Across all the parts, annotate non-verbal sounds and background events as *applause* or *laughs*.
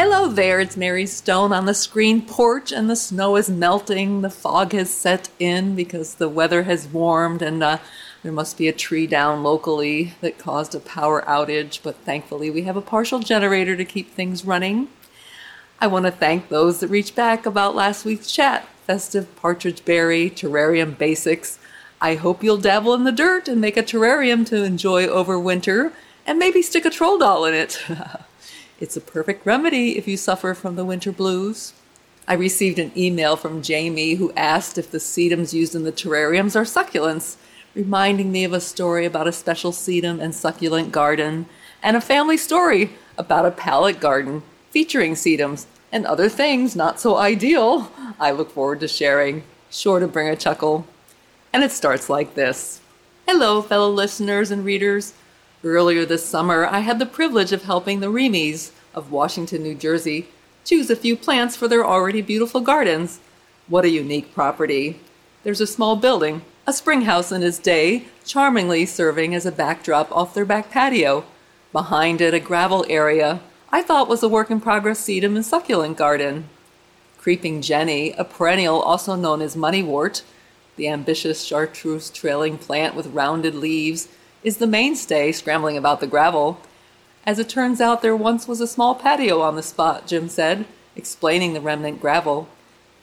Hello there, it's Mary Stone on the screen porch, and the snow is melting. The fog has set in because the weather has warmed, and uh, there must be a tree down locally that caused a power outage, but thankfully we have a partial generator to keep things running. I want to thank those that reached back about last week's chat festive partridge berry, terrarium basics. I hope you'll dabble in the dirt and make a terrarium to enjoy over winter, and maybe stick a troll doll in it. *laughs* It's a perfect remedy if you suffer from the winter blues. I received an email from Jamie who asked if the sedums used in the terrariums are succulents, reminding me of a story about a special sedum and succulent garden, and a family story about a pallet garden featuring sedums and other things not so ideal. I look forward to sharing, sure to bring a chuckle. And it starts like this Hello, fellow listeners and readers. Earlier this summer, I had the privilege of helping the Remies of Washington, New Jersey, choose a few plants for their already beautiful gardens. What a unique property! There's a small building, a spring house in its day, charmingly serving as a backdrop off their back patio. Behind it, a gravel area I thought was a work in progress sedum and succulent garden. Creeping Jenny, a perennial also known as moneywort, the ambitious chartreuse trailing plant with rounded leaves, is the mainstay scrambling about the gravel. As it turns out, there once was a small patio on the spot, Jim said, explaining the remnant gravel.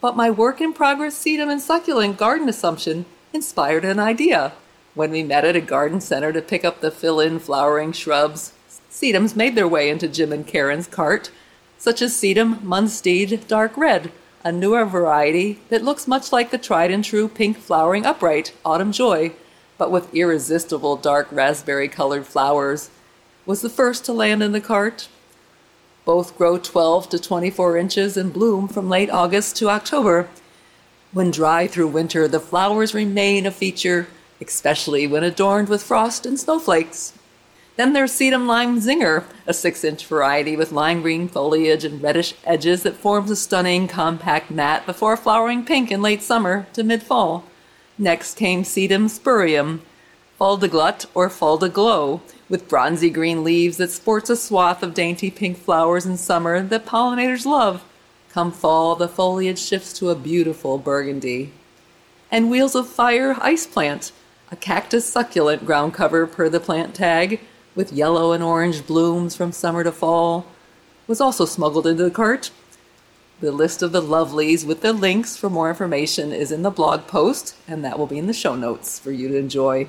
But my work in progress sedum and succulent garden assumption inspired an idea. When we met at a garden center to pick up the fill in flowering shrubs, sedums made their way into Jim and Karen's cart, such as sedum Munstead Dark Red, a newer variety that looks much like the tried and true pink flowering upright Autumn Joy but with irresistible dark raspberry colored flowers, was the first to land in the cart. Both grow 12 to 24 inches and bloom from late August to October. When dry through winter, the flowers remain a feature, especially when adorned with frost and snowflakes. Then there's Sedum Lime Zinger, a six inch variety with lime green foliage and reddish edges that forms a stunning compact mat before flowering pink in late summer to mid fall. Next came Sedum spurium, Fuldaglut or Fulda Glow, with bronzy green leaves that sports a swath of dainty pink flowers in summer that pollinators love. Come fall, the foliage shifts to a beautiful burgundy. And Wheels of Fire ice plant, a cactus succulent ground cover per the plant tag, with yellow and orange blooms from summer to fall, was also smuggled into the cart. The list of the lovelies with the links for more information is in the blog post, and that will be in the show notes for you to enjoy.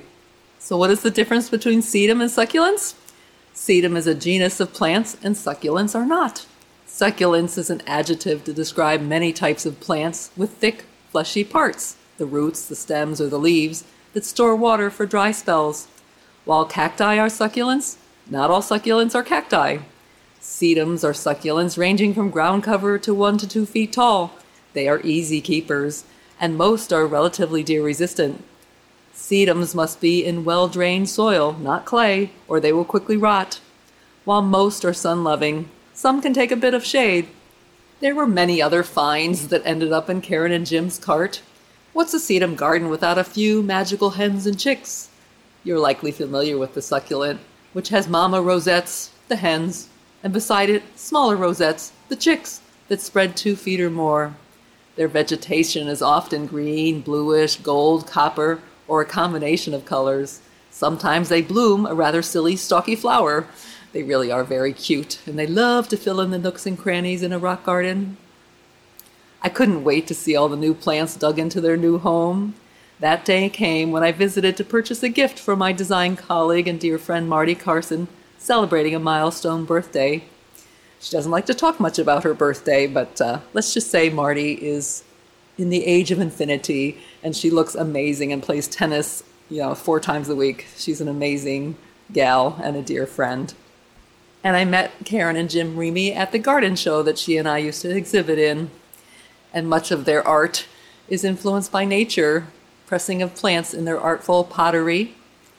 So, what is the difference between sedum and succulents? Sedum is a genus of plants, and succulents are not. Succulents is an adjective to describe many types of plants with thick, fleshy parts, the roots, the stems, or the leaves, that store water for dry spells. While cacti are succulents, not all succulents are cacti. Sedums are succulents ranging from ground cover to one to two feet tall. They are easy keepers, and most are relatively deer resistant. Sedums must be in well drained soil, not clay, or they will quickly rot. While most are sun loving, some can take a bit of shade. There were many other finds that ended up in Karen and Jim's cart. What's a sedum garden without a few magical hens and chicks? You're likely familiar with the succulent, which has mama rosettes, the hens, and beside it, smaller rosettes, the chicks, that spread two feet or more. Their vegetation is often green, bluish, gold, copper, or a combination of colors. Sometimes they bloom a rather silly, stalky flower. They really are very cute, and they love to fill in the nooks and crannies in a rock garden. I couldn't wait to see all the new plants dug into their new home. That day came when I visited to purchase a gift for my design colleague and dear friend Marty Carson celebrating a milestone birthday. She doesn't like to talk much about her birthday, but uh, let's just say Marty is in the age of infinity and she looks amazing and plays tennis, you know, four times a week. She's an amazing gal and a dear friend. And I met Karen and Jim Remy at the garden show that she and I used to exhibit in. And much of their art is influenced by nature, pressing of plants in their artful pottery.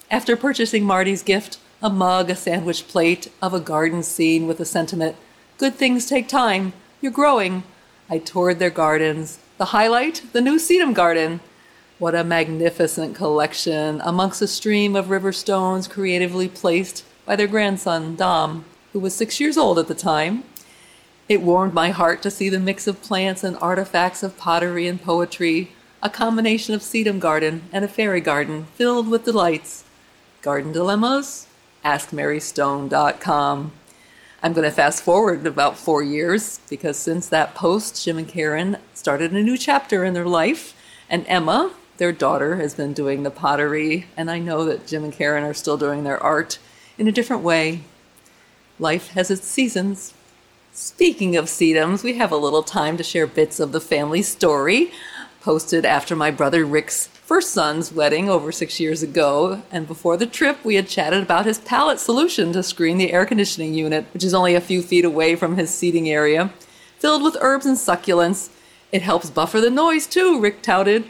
After purchasing Marty's gift, a mug, a sandwich plate of a garden scene with the sentiment, Good things take time, you're growing, I toured their gardens. The highlight, the new sedum garden. What a magnificent collection amongst a stream of river stones creatively placed by their grandson, Dom, who was six years old at the time. It warmed my heart to see the mix of plants and artifacts of pottery and poetry, a combination of sedum garden and a fairy garden filled with delights. Garden dilemmas? AskMaryStone.com. I'm going to fast forward about four years because since that post, Jim and Karen started a new chapter in their life, and Emma, their daughter, has been doing the pottery, and I know that Jim and Karen are still doing their art in a different way. Life has its seasons. Speaking of sedums, we have a little time to share bits of the family story posted after my brother Rick's first son's wedding over six years ago. And before the trip, we had chatted about his pallet solution to screen the air conditioning unit, which is only a few feet away from his seating area, filled with herbs and succulents. It helps buffer the noise too, Rick touted.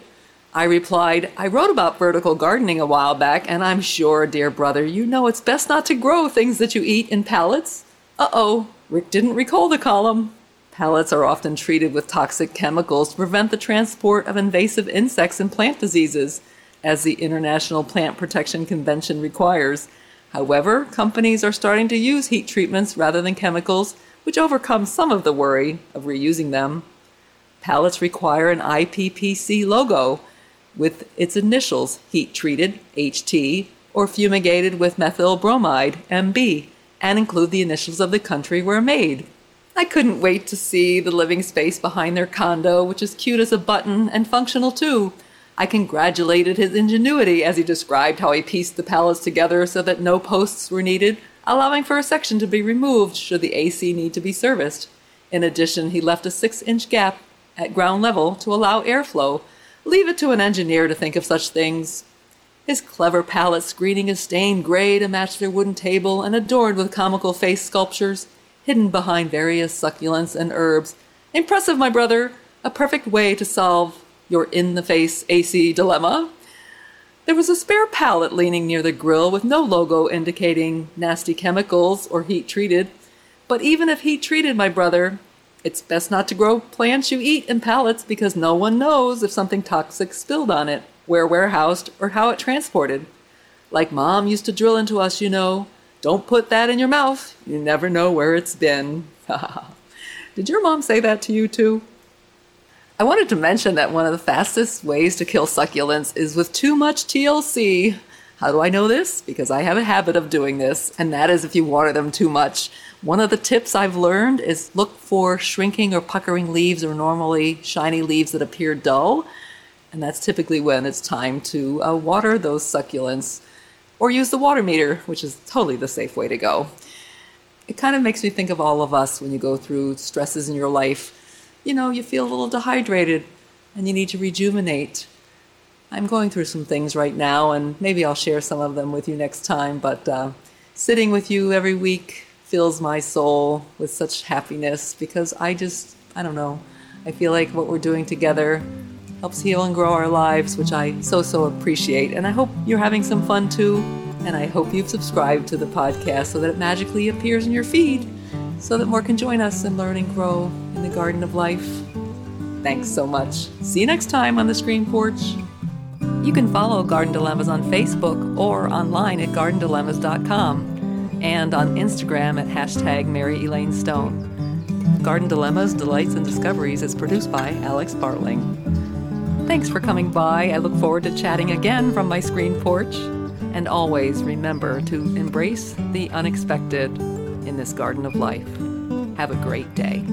I replied, I wrote about vertical gardening a while back, and I'm sure, dear brother, you know it's best not to grow things that you eat in pallets. Uh oh, Rick didn't recall the column. Pallets are often treated with toxic chemicals to prevent the transport of invasive insects and plant diseases, as the International Plant Protection Convention requires. However, companies are starting to use heat treatments rather than chemicals, which overcomes some of the worry of reusing them. Pallets require an IPPC logo, with its initials heat treated, HT, or fumigated with methyl bromide, MB, and include the initials of the country where made. I couldn't wait to see the living space behind their condo, which is cute as a button and functional too. I congratulated his ingenuity as he described how he pieced the pallets together so that no posts were needed, allowing for a section to be removed should the AC need to be serviced. In addition, he left a six inch gap at ground level to allow airflow, Leave it to an engineer to think of such things. His clever pallet screening is stained gray to match their wooden table and adorned with comical face sculptures, hidden behind various succulents and herbs. Impressive, my brother! A perfect way to solve your in the face AC dilemma. There was a spare pallet leaning near the grill with no logo indicating nasty chemicals or heat treated. But even if heat treated, my brother, it's best not to grow plants you eat in pallets because no one knows if something toxic spilled on it, where warehoused, or how it transported. Like mom used to drill into us, you know, don't put that in your mouth. You never know where it's been. *laughs* Did your mom say that to you too? I wanted to mention that one of the fastest ways to kill succulents is with too much TLC. How do I know this? Because I have a habit of doing this, and that is if you water them too much. One of the tips I've learned is look for shrinking or puckering leaves or normally shiny leaves that appear dull. And that's typically when it's time to uh, water those succulents or use the water meter, which is totally the safe way to go. It kind of makes me think of all of us when you go through stresses in your life. You know, you feel a little dehydrated and you need to rejuvenate. I'm going through some things right now, and maybe I'll share some of them with you next time. But uh, sitting with you every week fills my soul with such happiness because I just, I don't know, I feel like what we're doing together helps heal and grow our lives, which I so, so appreciate. And I hope you're having some fun too. And I hope you've subscribed to the podcast so that it magically appears in your feed so that more can join us and learn and grow in the garden of life. Thanks so much. See you next time on the Screen Porch. You can follow Garden Dilemmas on Facebook or online at gardendilemmas.com and on Instagram at hashtag Mary Elaine Stone. Garden Dilemmas, Delights, and Discoveries is produced by Alex Bartling. Thanks for coming by. I look forward to chatting again from my screen porch. And always remember to embrace the unexpected in this garden of life. Have a great day.